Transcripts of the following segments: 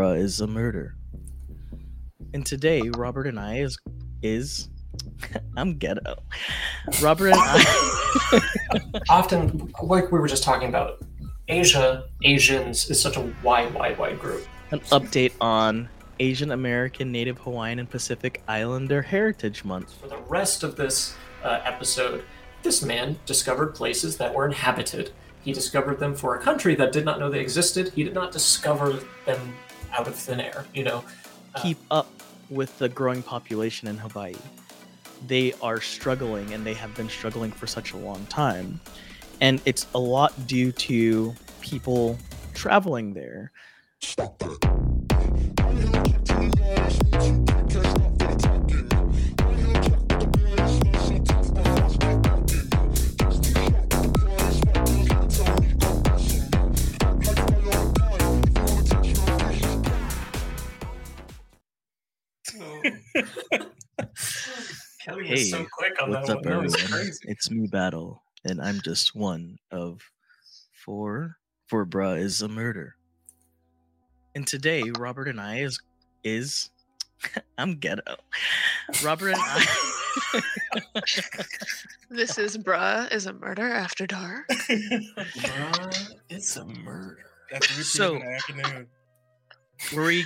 is a murder. And today, Robert and I is is I'm ghetto. Robert and I Often, like we were just talking about, Asia, Asians is such a wide, wide, wide group. an update on Asian American, Native Hawaiian, and Pacific Islander Heritage Month. For the rest of this uh, episode, this man discovered places that were inhabited. He discovered them for a country that did not know they existed. He did not discover them out of thin air. You know, Uh, Keep up with the growing population in Hawaii. They are struggling and they have been struggling for such a long time. And it's a lot due to people traveling there. Kelly Hey, was so quick on What's that up, one. That was everyone? crazy. It's me, Battle, and I'm just one of four. For bra is a murder. And today, Robert and I is is I'm ghetto. Robert and I This is Bruh is a Murder After Dark. Bruh, it's a murder. That's 3 So- p.m. in the afternoon. where we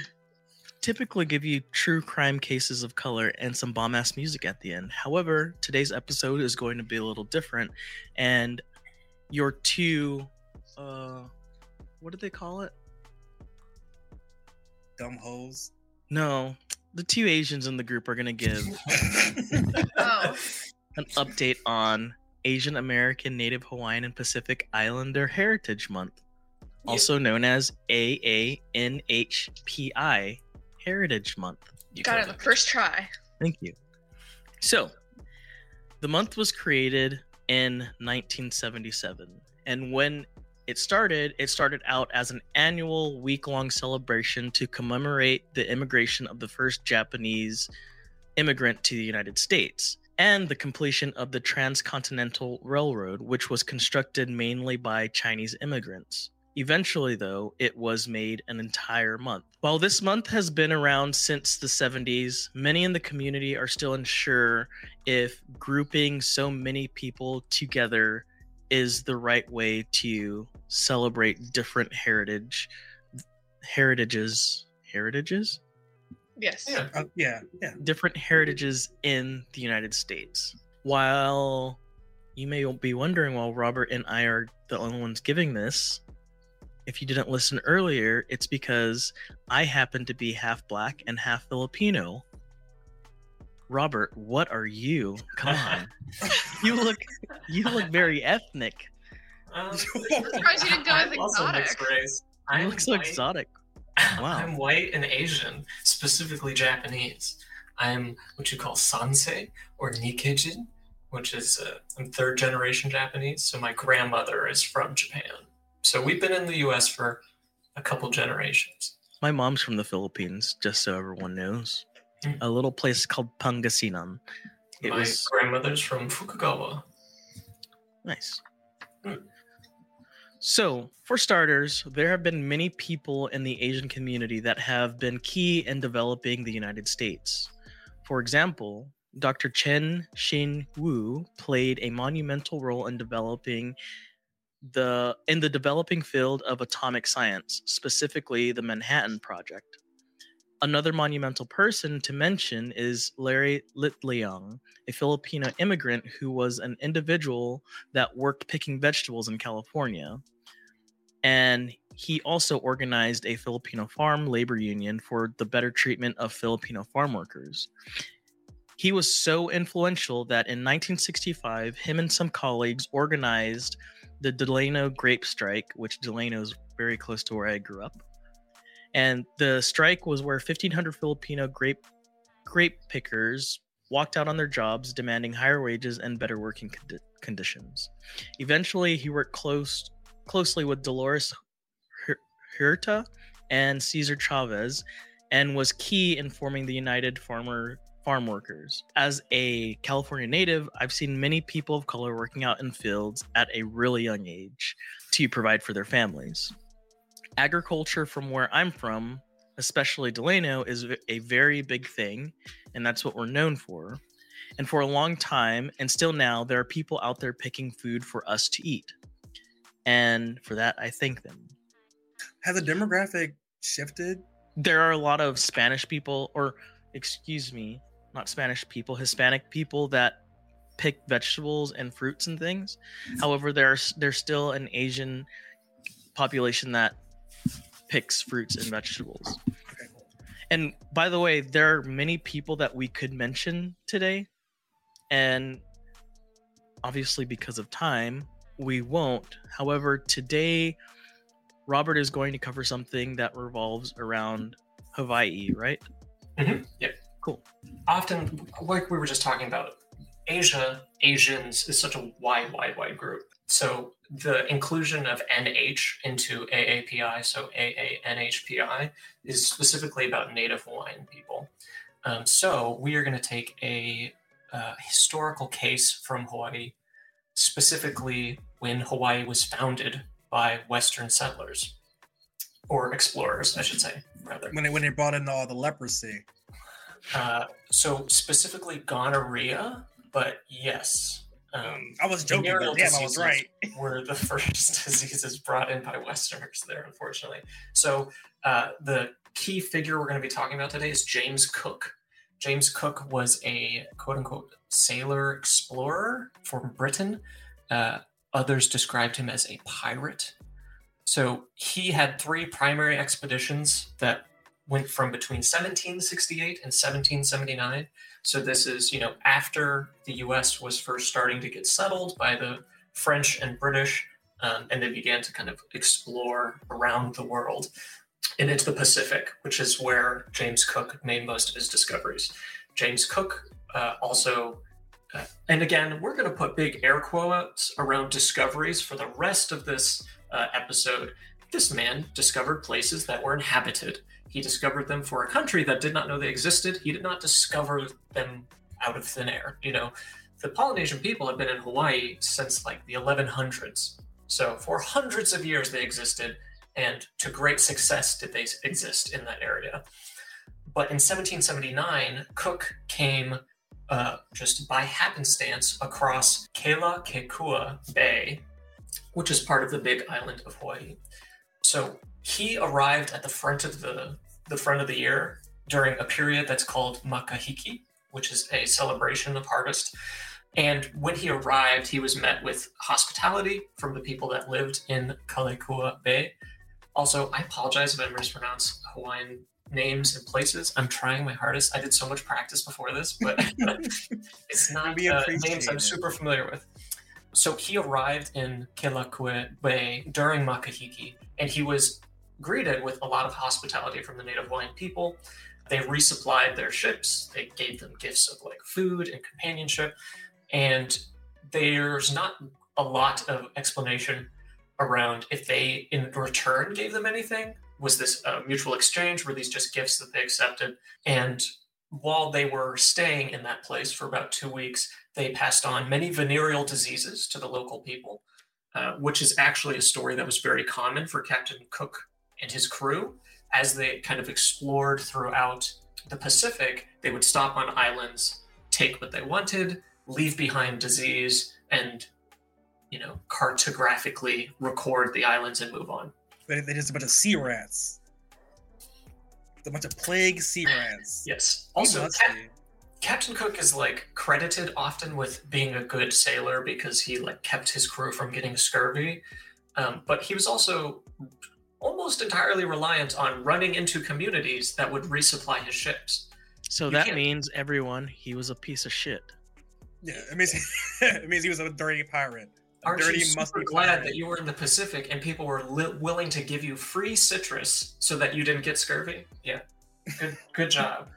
typically give you true crime cases of color and some bomb ass music at the end. However, today's episode is going to be a little different, and your two, uh, what do they call it? Dumb hoes. No, the two Asians in the group are going to give Oh, an update on Asian American, Native Hawaiian, and Pacific Islander Heritage Month, also known as AANHPI Heritage Month. You got it the first try. Thank you. So, the month was created in 1977, and when it started, it started out as an annual week long celebration to commemorate the immigration of the first Japanese immigrant to the United States and the completion of the Transcontinental Railroad, which was constructed mainly by Chinese immigrants. Eventually, though, it was made an entire month. While this month has been around since the 70s, many in the community are still unsure if grouping so many people together is the right way to celebrate different heritage heritages heritages Yes. Yeah. Uh, yeah, yeah. different heritages in the United States. While you may be wondering, while Robert and I are the only ones giving this, if you didn't listen earlier, it's because I happen to be half black and half Filipino. Robert, what are you? Come on. you look you look very ethnic. Um, surprised you didn't go I'm with also exotic. You I'm look so white. exotic. Wow. I'm white and Asian, specifically Japanese. I'm what you call sansei or Nikkeijin, which is uh, I'm third generation Japanese. So my grandmother is from Japan. So we've been in the U.S. for a couple generations. My mom's from the Philippines, just so everyone knows. Mm. A little place called Pangasinan. It my was grandmother's from Fukugawa. Nice. Hmm. So, for starters, there have been many people in the Asian community that have been key in developing the United States. For example, Dr. Chen Xin Wu played a monumental role in developing the in the developing field of atomic science, specifically the Manhattan Project. Another monumental person to mention is Larry Itliong, a Filipino immigrant who was an individual that worked picking vegetables in California. And he also organized a Filipino farm labor union for the better treatment of Filipino farm workers. He was so influential that in 1965, him and some colleagues organized the Delano Grape Strike, which Delano is very close to where I grew up. And the strike was where 1,500 Filipino grape grape pickers walked out on their jobs, demanding higher wages and better working condi- conditions. Eventually, he worked close closely with Dolores Hu- Huerta and Cesar Chavez, and was key in forming the United Farmer Farm Workers. As a California native, I've seen many people of color working out in fields at a really young age to provide for their families. Agriculture, from where I'm from, especially Delano, is a very big thing, and that's what we're known for. And for a long time, and still now, there are people out there picking food for us to eat. And for that, I thank them. Has the demographic shifted? There are a lot of Spanish people, or excuse me, not Spanish people, Hispanic people that pick vegetables and fruits and things. However, there's there's still an Asian population that picks fruits and vegetables. And by the way, there are many people that we could mention today. And obviously, because of time, we won't. However, today, Robert is going to cover something that revolves around Hawaii, right? Mm-hmm. Often like we were just talking about asia asians is such a wide wide wide group. So the inclusion of nh into aapi so aanhpi is specifically about native hawaiian people. Um, so we are going to take a uh, historical case from hawaii specifically when hawaii was founded by western settlers or explorers i should say rather. When they when they brought in all the leprosy. Uh, so specifically gonorrhea, but yes, um, Um, I was joking, but damn, I was right. were the first diseases brought in by Westerners there, unfortunately. So uh, the key figure we're going to be talking about today is James Cook. James Cook was a quote unquote sailor explorer from Britain. Uh, others described him as a pirate. So he had three primary expeditions that went from between 1768 and 1779. So this is, you know, after the U.S. was first starting to get settled by the French and British, um, and they began to kind of explore around the world and into the Pacific, which is where James Cook made most of his discoveries. James Cook uh, also, uh, and again, we're going to put big air quotes around discoveries for the rest of this uh, episode. This man discovered places that were inhabited. He discovered them for a country that did not know they existed. He did not discover them out of thin air. You know, the Polynesian people have been in Hawaii since like the 1100s. So for hundreds of years they existed, and to great success did they exist in that area. But in 1779, Cook came uh, just by happenstance across Kealakekua Bay, which is part of the Big Island of Hawaii. So he arrived at the front of the the front of the year during a period that's called Makahiki, which is a celebration of harvest. And when he arrived, he was met with hospitality from the people that lived in Kealakekua Bay. Also, I apologize if I mispronounce Hawaiian names and places. I'm trying my hardest. I did so much practice before this, but it's not uh, names I'm super familiar with. So he arrived in Kealakekua Bay during Makahiki, and he was greeted with a lot of hospitality from the native Hawaiian people. They resupplied their ships. They gave them gifts of like food and companionship, and there's not a lot of explanation around if they in return gave them anything. Was this a mutual exchange? Were these just gifts that they accepted? And while they were staying in that place for about two weeks, they passed on many venereal diseases to the local people, uh, which is actually a story that was very common for Captain Cook and his crew. As they kind of explored throughout the Pacific, they would stop on islands, take what they wanted, leave behind disease, and you know, cartographically record the islands and move on. They, they just a bunch of sea rats. A bunch of plague sea rats. Yes. Also, Cap- Captain Cook is like credited often with being a good sailor because he like kept his crew from getting scurvy. Um, but he was also almost entirely reliant on running into communities that would resupply his ships. So You that can't- means everyone he was a piece of shit. Yeah, it means it means he was a dirty pirate. A Aren't dirty, you super musty glad pirate. that you were in the Pacific and people were li- willing to give you free citrus so that you didn't get scurvy? Yeah, good, good job.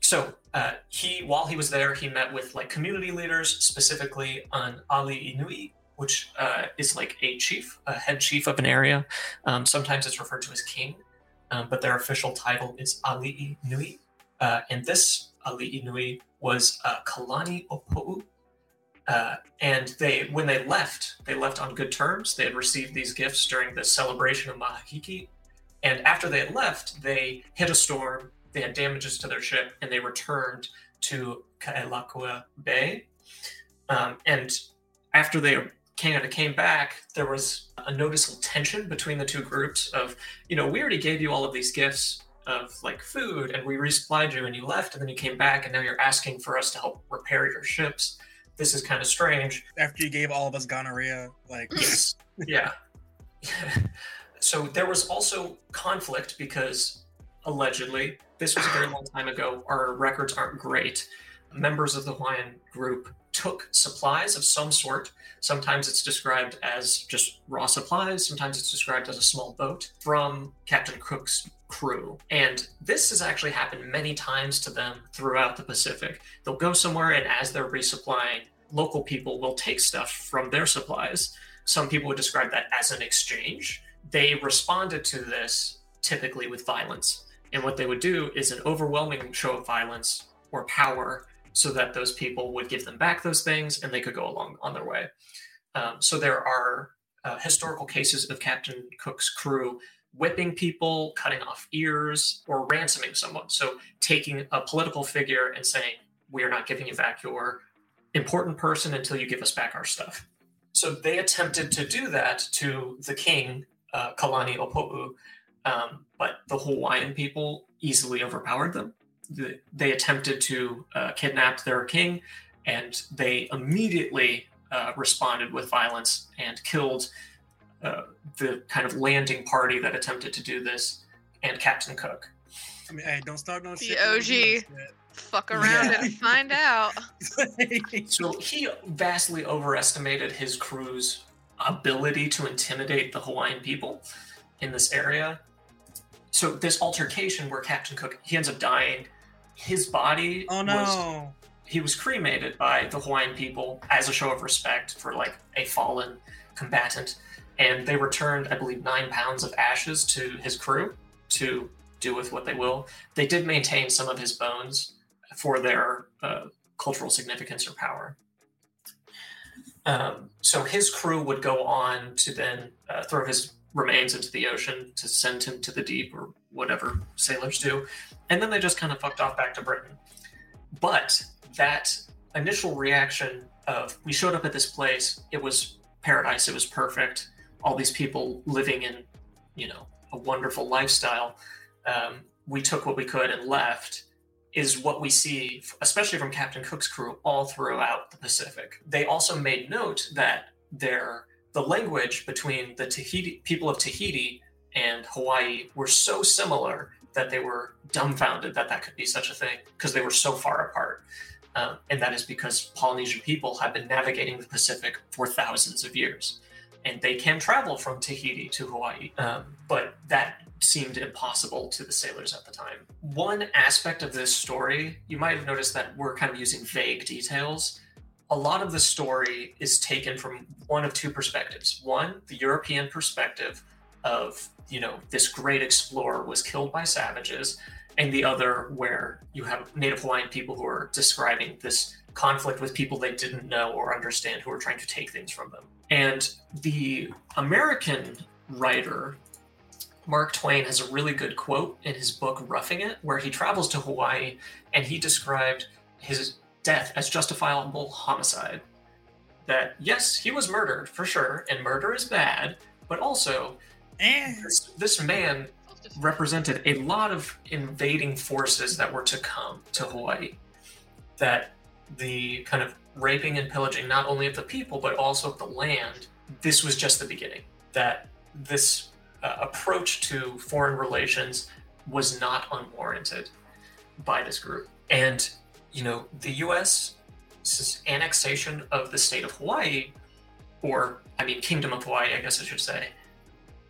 So uh, he, while he was there, he met with like community leaders, specifically on Ali'i Nui, which uh, is like a chief, a head chief of an area. Um, sometimes it's referred to as king, um, but their official title is Ali'i Nui. Uh, and this Ali'i Nui was uh, Kalani'ōpu'u, uh, and they when they left they left on good terms they had received these gifts during the celebration of mahakiki And after they had left, they hit a storm, they had damages to their ship, and they returned to Kealakekua Bay. Um, and after they Canada came back, there was a noticeable tension between the two groups of, you know, we already gave you all of these gifts of like food and we resupplied you and you left and then you came back and now you're asking for us to help repair your ships. This is kind of strange. After you gave all of us gonorrhea, like Yes. yeah. so there was also conflict because allegedly, this was a very long time ago. Our records aren't great. Members of the Hawaiian group took supplies of some sort. Sometimes it's described as just raw supplies, sometimes it's described as a small boat from Captain Cook's crew. And this has actually happened many times to them throughout the Pacific. They'll go somewhere, and as they're resupplying, local people will take stuff from their supplies. Some people would describe that as an exchange. They responded to this typically with violence. And what they would do is an overwhelming show of violence or power so that those people would give them back those things and they could go along on their way. Um, so there are uh, historical cases of Captain Cook's crew whipping people, cutting off ears, or ransoming someone. So taking a political figure and saying, we are not giving you back your important person until you give us back our stuff. So they attempted to do that to the king, uh, Kalani'ōpu'u, um, but the Hawaiian people easily overpowered them. The, they attempted to uh, kidnap their king, and they immediately uh, responded with violence and killed uh, the kind of landing party that attempted to do this and Captain Cook. I mean, hey, don't start no The shit. OG. Fuck around Yeah. and find out. So he vastly overestimated his crew's ability to intimidate the Hawaiian people in this area. So this altercation where Captain Cook he ends up dying, his body oh was no. he was cremated by the Hawaiian people as a show of respect for like a fallen combatant, and they returned, I believe, nine pounds of ashes to his crew to do with what they will. They did maintain some of his bones for their uh, cultural significance or power. Um, so his crew would go on to then uh, throw his remains into the ocean to send him to the deep or whatever sailors do, and then they just kind of fucked off back to Britain. But that initial reaction of we showed up at this place, it was paradise, it was perfect, all these people living in, you know, a wonderful lifestyle. Um, we took what we could and left is what we see, especially from Captain Cook's crew, all throughout the Pacific. They also made note that their the language between the Tahiti people of Tahiti and Hawaii were so similar that they were dumbfounded that that could be such a thing because they were so far apart. Um, and that is because Polynesian people have been navigating the Pacific for thousands of years. And they can travel from Tahiti to Hawaii. Um, but that seemed impossible to the sailors at the time. One aspect of this story, you might have noticed that we're kind of using vague details. A lot of the story is taken from one of two perspectives. One, the European perspective of, you know, this great explorer was killed by savages, and the other where you have Native Hawaiian people who are describing this conflict with people they didn't know or understand who are trying to take things from them. And the American writer Mark Twain has a really good quote in his book Roughing It, where he travels to Hawaii and he described his death as justifiable homicide. That, yes, he was murdered for sure, and murder is bad, but also This, this man represented a lot of invading forces that were to come to Hawaii. That the kind of raping and pillaging not only of the people but also of the land, this was just the beginning. That this uh, approach to foreign relations was not unwarranted by this group. And, you know, the U.S. annexation of the state of Hawaii, or, I mean, Kingdom of Hawaii, I guess I should say,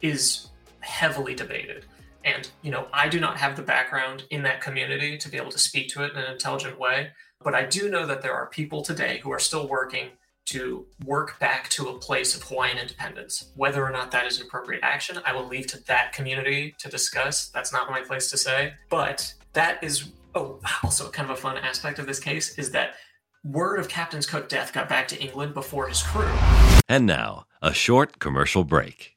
is heavily debated. And, you know, I do not have the background in that community to be able to speak to it in an intelligent way. But I do know that there are people today who are still working to work back to a place of Hawaiian independence. Whether or not that is an appropriate action, I will leave to that community to discuss. That's not my place to say. But that is, oh, also kind of a fun aspect of this case is that word of Captain's Cook death got back to England before his crew. And now, a short commercial break.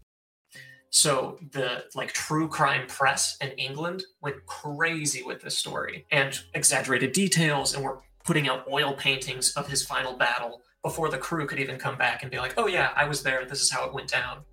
So the like true crime press in England went crazy with this story and exaggerated details and were putting out oil paintings of his final battle before the crew could even come back and be like, "Oh yeah, I was there. This is how it went down."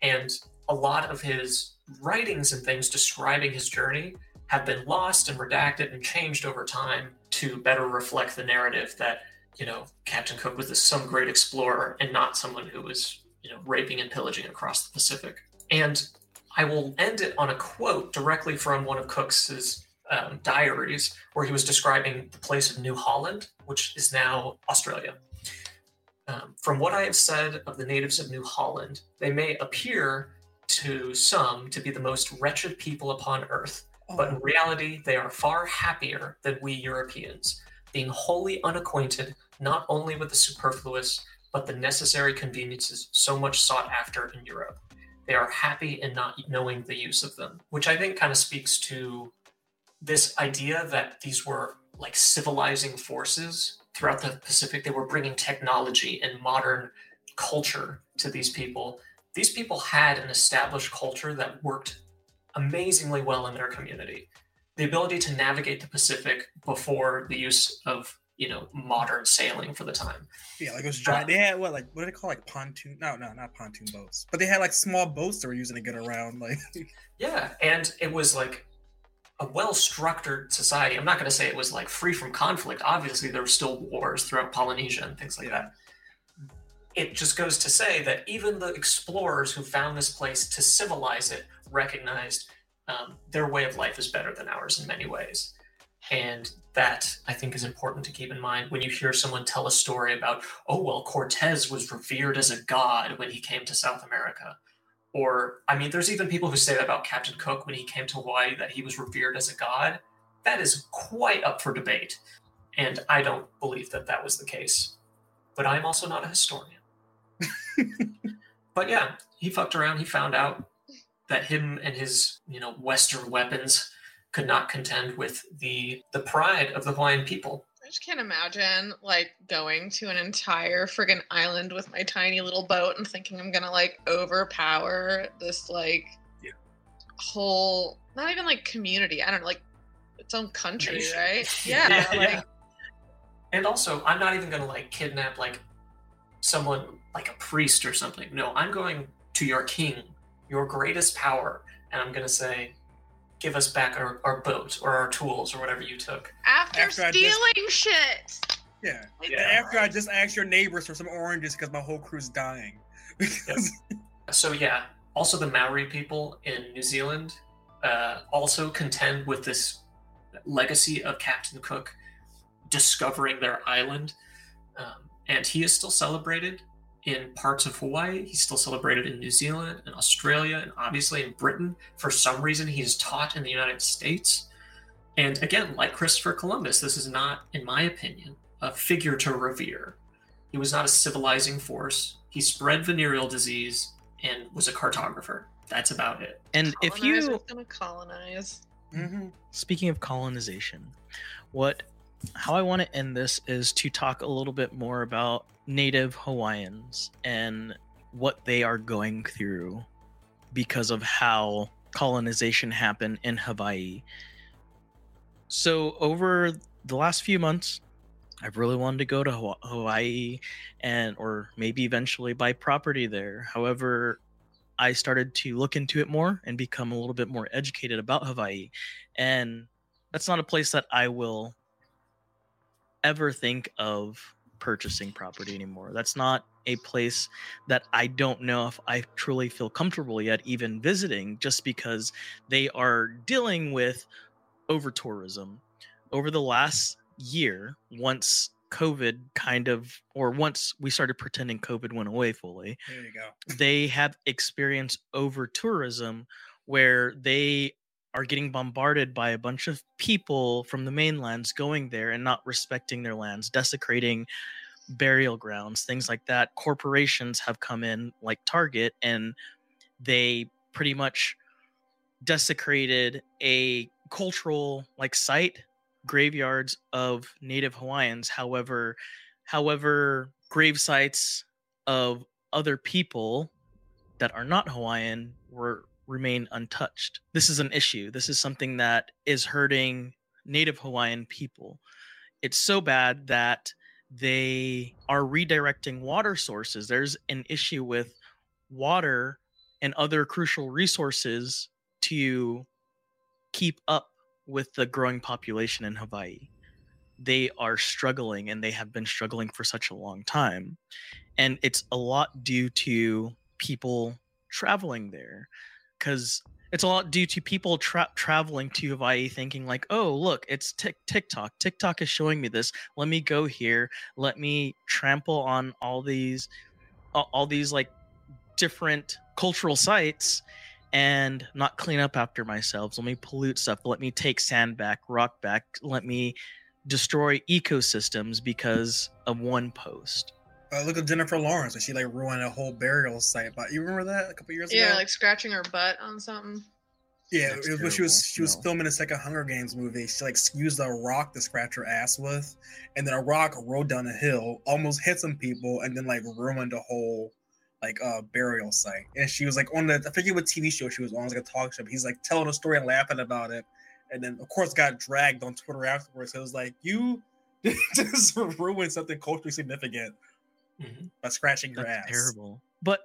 And a lot of his writings and things describing his journey have been lost and redacted and changed over time to better reflect the narrative that you know Captain Cook was this some great explorer and not someone who was you know raping and pillaging across the Pacific. And I will end it on a quote directly from one of Cook's um, diaries, where he was describing the place of New Holland, which is now Australia. Um, from what I have said of the natives of New Holland, they may appear to some to be the most wretched people upon earth, but in reality, they are far happier than we Europeans, being wholly unacquainted not only with the superfluous, but the necessary conveniences so much sought after in Europe. They are happy in not knowing the use of them, which I think kind of speaks to this idea that these were like civilizing forces throughout the Pacific. They were bringing technology and modern culture to these people. These people had an established culture that worked amazingly well in their community. The ability to navigate the Pacific before the use of you know modern sailing for the time. Yeah, like it was giant. They had what like what do they call like pontoon? No, no, not pontoon boats. But they had like small boats they were using to get around. Like yeah, and it was like a well-structured society. I'm not going to say it was like free from conflict. Obviously, there were still wars throughout Polynesia and things like that. It just goes to say that even the explorers who found this place to civilize it recognized um, their way of life is better than ours in many ways. And that I think is important to keep in mind when you hear someone tell a story about, oh, well, Cortez was revered as a god when he came to South America. Or, I mean, there's even people who say that about Captain Cook when he came to Hawaii, that he was revered as a god. That is quite up for debate. And I don't believe that that was the case. But I'm also not a historian. but yeah, he fucked around. He found out that him and his, you know, Western weapons could not contend with the the pride of the Hawaiian people. I just can't imagine like going to an entire friggin' island with my tiny little boat and thinking I'm gonna like overpower this like Yeah. whole not even like community. I don't know, like its own country, Nation. right? Yeah, Yeah, yeah. And also, I'm not even gonna like kidnap like someone like a priest or something. No, I'm going to your king, your greatest power, and I'm gonna say, give us back our, our boat or our tools or whatever you took. after, After I just- stealing shit. yeah. Yeah. After I just asked your neighbors for some oranges because my whole crew's dying. Because So yeah, also the Maori people in New Zealand uh, also contend with this legacy of Captain Cook discovering their island, um, and he is still celebrated in parts of Hawaii. He's still celebrated in New Zealand and Australia, and obviously in Britain. For some reason, he's taught in the United States. And again, like Christopher Columbus, this is not, in my opinion, a figure to revere. He was not a civilizing force. He spread venereal disease and was a cartographer. That's about it. And if you colonizers gonna colonize. Mhm. speaking of colonization, what how I want to end this is to talk a little bit more about native Hawaiians and what they are going through because of how colonization happened in Hawaii. So over the last few months, I've really wanted to go to Hawaii and or maybe eventually buy property there. However, I started to look into it more and become a little bit more educated about Hawaii. And that's not a place that I will ever think of purchasing property anymore. That's not a place that I don't know if I truly feel comfortable yet even visiting just because they are dealing with over tourism. Over the last year, once COVID kind of, or once we started pretending COVID went away fully, There you go. they have experienced over tourism where they are getting bombarded by a bunch of people from the mainlands going there and not respecting their lands, desecrating burial grounds, things like that. Corporations have come in like Target and they pretty much desecrated a cultural like site graveyards of native hawaiians however however grave sites of other people that are not hawaiian were remain untouched. This is an issue. This is something that is hurting native hawaiian people. It's so bad that they are redirecting water sources. There's an issue with water and other crucial resources to keep up with the growing population in Hawaii. They are struggling and they have been struggling for such a long time. And it's a lot due to people traveling there because it's a lot due to people tra- traveling to Hawaii thinking like, "Oh, look, it's tic- TikTok. TikTok is showing me this. Let me go here. Let me trample on all these all, all these like different cultural sites and not clean up after myself. Let me pollute stuff. Let me take sand back, rock back. Let me destroy ecosystems because of one post. Uh, look at Jennifer Lawrence, and she like ruined a whole burial site. But you remember that a couple years Yeah, ago? Yeah, like scratching her butt on something. yeah, That's it was when she was she was No. filming the second Hunger Games movie. She like used a rock to scratch her ass with, and then a rock rolled down a hill, almost hit some people, and then like ruined a whole like uh burial site. And she was like on the I forget what TV show she was on, it was like a talk show. but He's like telling a story and laughing about it, and then of course got dragged on Twitter afterwards. So it was like you just ruined something culturally significant Mhm. by scratching your That's ass. terrible. But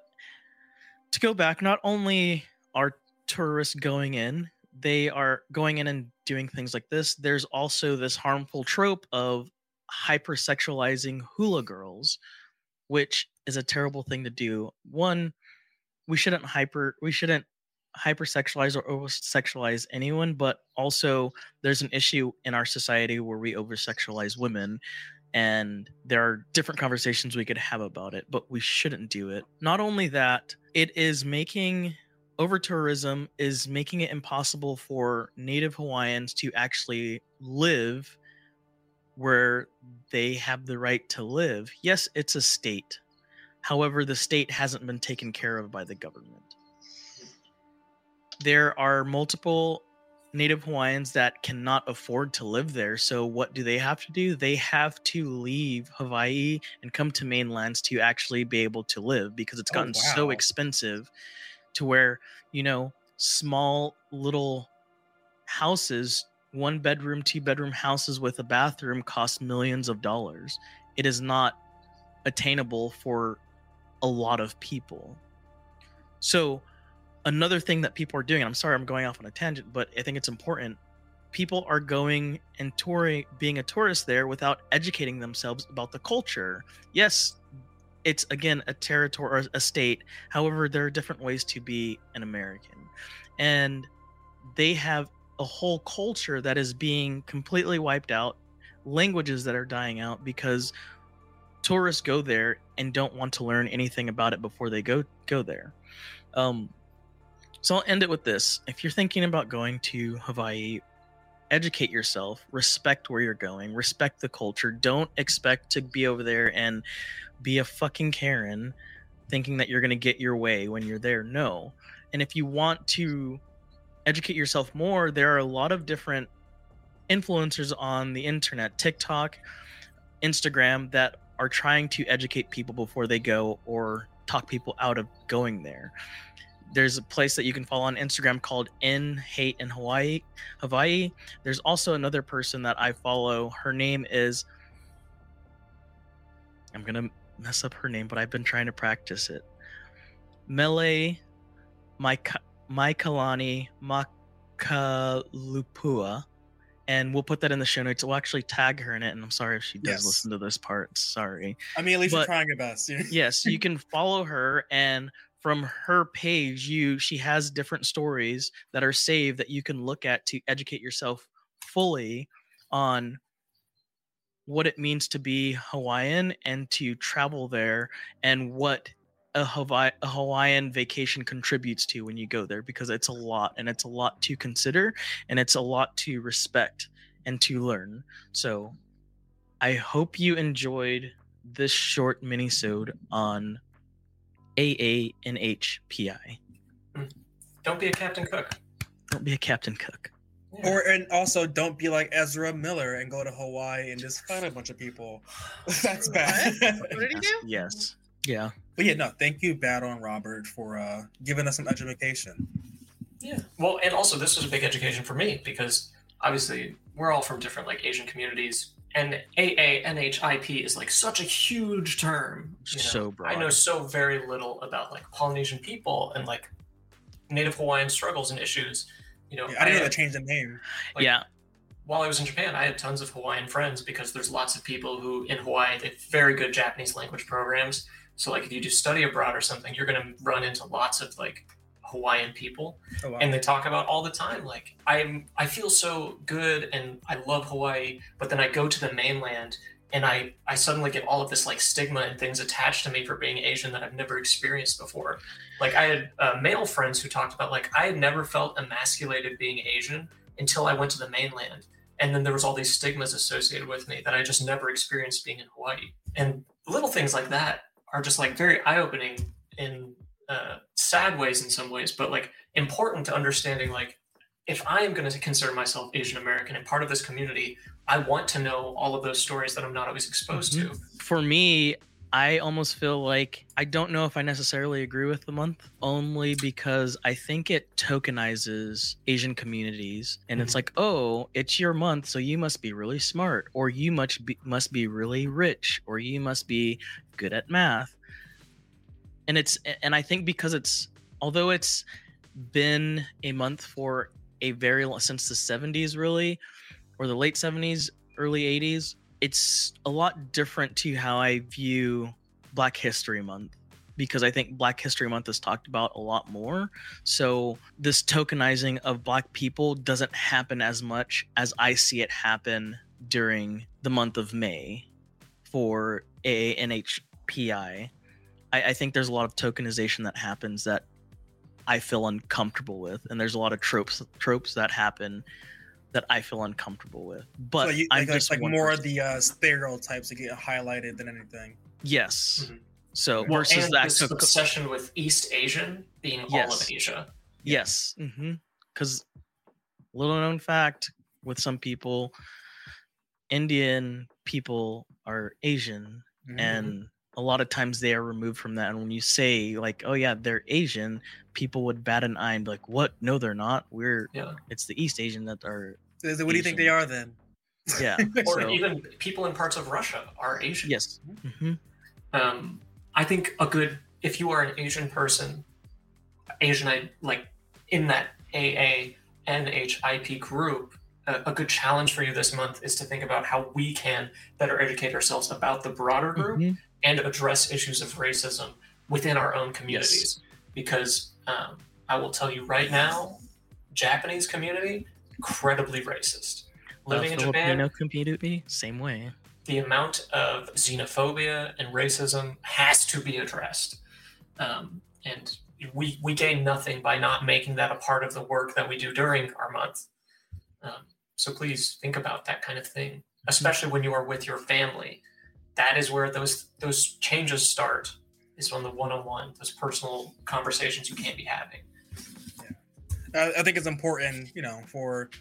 to go back, not only are tourists going in, they are going in and doing things like this. There's also this harmful trope of hypersexualizing hula girls, which is a terrible thing to do. One, we shouldn't hyper we shouldn't hypersexualize or oversexualize anyone, but also there's an issue in our society where we oversexualize women and there are different conversations we could have about it, but we shouldn't do it. Not only that, it is making over tourism is making it impossible for native Hawaiians to actually live where they have the right to live. Yes, it's a state. However, the state hasn't been taken care of by the government. There are multiple Native Hawaiians that cannot afford to live there. So, what do they have to do? They have to leave Hawaii and come to mainlands to actually be able to live because it's Oh, gotten so expensive to where, you know, small little houses, one bedroom, two bedroom houses with a bathroom cost millions of dollars. It is not attainable for a lot of people. So, another thing that people are doing, and I'm sorry I'm going off on a tangent, but I think it's important. People are going and touring, being a tourist there without educating themselves about the culture. Yes, it's again a territory or a state. However, there are different ways to be an American. And they have a whole culture that is being completely wiped out, languages that are dying out because tourists go there and don't want to learn anything about it before they go go there. Um, so I'll end it with this: if you're thinking about going to Hawaii, educate yourself, respect where you're going, respect the culture. Don't expect to be over there and be a fucking Karen, thinking that you're gonna get your way when you're there. No, and if you want to educate yourself more, there are a lot of different influencers on the internet, TikTok, Instagram, that are trying to educate people before they go or talk people out of going there. There's a place that you can follow on Instagram called In Hate in Hawaii. Hawaii. There's also another person that I follow. Her name is I'm gonna mess up her name, but I've been trying to practice it. Mele Maika- Maikalani Makalupua. And we'll put that in the show notes. We'll actually tag her in it. And I'm sorry if she does Yes. listen to this part. Sorry I mean, at least you're trying your best. yes you can follow her and from her page you she has different stories that are saved that you can look at to educate yourself fully on what it means to be hawaiian and to travel there and what a, Hawaii, a Hawaiian vacation contributes to when you go there because it's a lot and it's a lot to consider and it's a lot to respect and to learn. So I hope you enjoyed this short mini-sode on AANHPI. Don't be a Captain Cook. Don't be a Captain Cook. Yeah. Or and also don't be like Ezra Miller and go to Hawaii and just fight a bunch of people. That's bad. What did he do? Yes. Yeah. but yeah, no, thank you, Battle and Robert, for uh giving us some education. Yeah. Well, and also this was a big education for me because obviously we're all from different like Asian communities, and AANHIP is like such a huge term. you know. So broad. I know so very little about like Polynesian people and like Native Hawaiian struggles and issues. You know, Yeah, I didn't know had- they changed the name. like, yeah. while I was in Japan, I had tons of Hawaiian friends because there's lots of people who in Hawaii they have very good Japanese language programs. So like if you do study abroad or something, you're gonna run into lots of like Hawaiian people Oh, wow. and they talk about all the time. Like i'm i feel so good and i love hawaii but then i go to the mainland and i i suddenly get all of this like stigma and things attached to me for being asian that i've never experienced before. Like i had uh, male friends who talked about like i had never felt emasculated being asian until i went to the mainland and then there was all these stigmas associated with me that i just never experienced being in hawaii. And little things like that are just like very eye-opening in uh, sad ways in some ways but like important to understanding like if I am going to consider myself Asian American and part of this community, I want to know all of those stories that I'm not always exposed to. For me, I almost feel like I don't know if I necessarily agree with the month only because I think it tokenizes Asian communities and it's like, "Oh, it's your month, so you must be really smart or you must be must be really rich or you must be good at math." And it's and I think because it's although it's been a month for a very long since the 70s really or the late 70s, early 80s, it's a lot different to how I view Black History Month because I think Black History Month is talked about a lot more. So this tokenizing of Black people doesn't happen as much as I see it happen during the month of May for AANHPI. I, I think there's a lot of tokenization that happens that I feel uncomfortable with, and there's a lot of tropes tropes that happen that I feel uncomfortable with. But so you, I'm like, like, just like more person. of the uh, stereotypes that get highlighted than anything. Yes. Mhm. So Well, versus and that. this co- co- obsession with East Asian being all of Yes. Asia. yes. Because little known fact with some people, Indian people are Asian, Mhm. and a lot of times they are removed from that. And when you say like, "Oh yeah, they're Asian," people would bat an eye and be like, "What? No, they're not. We're Yeah. it's the East Asian that are So what do you think they are then? yeah." Or So- even people in parts of Russia are Asian. yes. hmm um, I think a good if you are an Asian person, Asian I like in that AA NHIP group, a, a good challenge for you this month is to think about how we can better educate ourselves about the broader group Mhm. And address issues of racism within our own communities. Because um, I will tell you right now, Japanese community incredibly racist. Living uh, in Japan, Filipino community, same way. the amount of xenophobia and racism has to be addressed. Um, and we, we gain nothing by not making that a part of the work that we do during our month. Um, so please think about that kind of thing, especially when you are with your family. That is where those those changes start. Is on the one-on-one, those personal conversations you can't be having. I, I think it's important, you know, for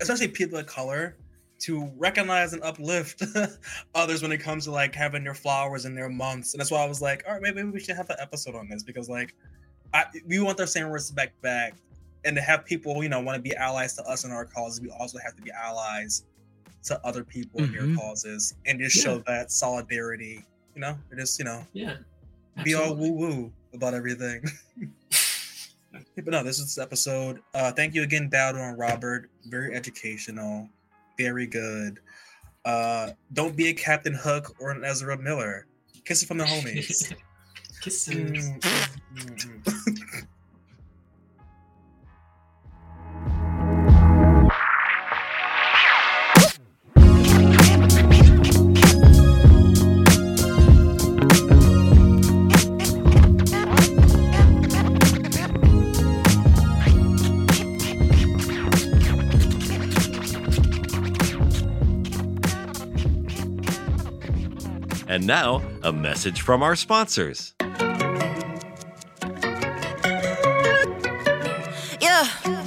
especially people of color to recognize and uplift others when it comes to like having their flowers and their months. And that's why I was like, all right, maybe we should have an episode on this because like I, we want the same respect back. And to have people, you know, want to be allies to us in our causes, we also have to be allies to other people in their Mhm. causes and just show that solidarity. You know, just you know, Yeah. be all woo woo about everything. but no, this is this episode. Uh, thank you again, Dowdo and Robert. Very educational, very good. Uh, don't be a Captain Hook or an Ezra Miller. Kiss it from the homies. Kisses. Mm, now, a message from our sponsors. Yeah.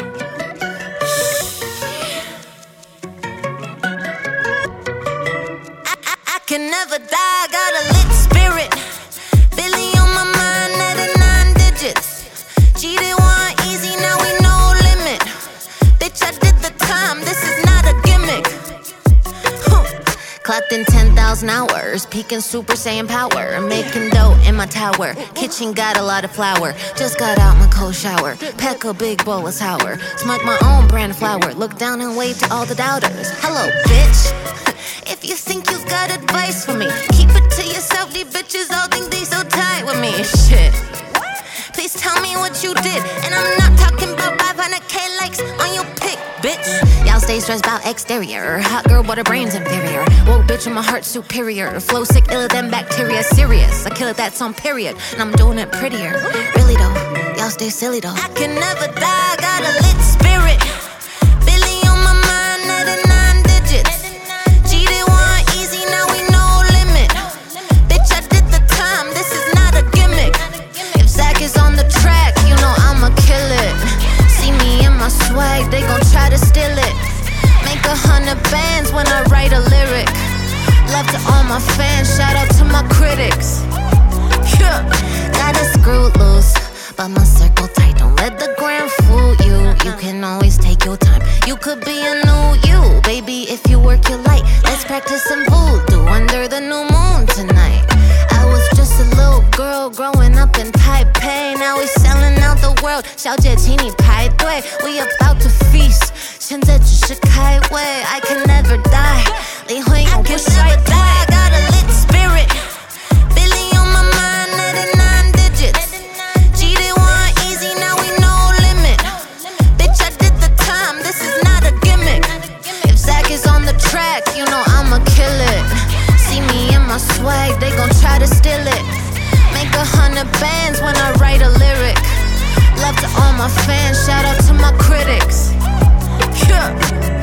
10,000 hours, peaking Super Saiyan power. Making dough in my tower. Kitchen got a lot of flour. Just got out my cold shower. Pack a big bowl of sour. Smoke my own brand flour. Look down and wave to all the doubters. Hello, bitch. If you think you've got advice for me, keep it to yourself. These bitches all think they so tight with me. Shit. Please tell me what you did. And I'm not talking about 500k likes on your pic, bitch. Y'all stay stressed about exterior. Hot girl, but her brain's inferior. Woke bitch, and my heart superior. Flow sick, iller than bacteria. Serious. I kill it, that's on period. And I'm doing it prettier. Really though, y'all stay silly though. I can never die, got a lit track, you know I'ma kill it. See me in my swag, they gon' try to steal it. Make a hundred bands when I write a lyric. Love to all my fans, shout out to my critics. Yeah.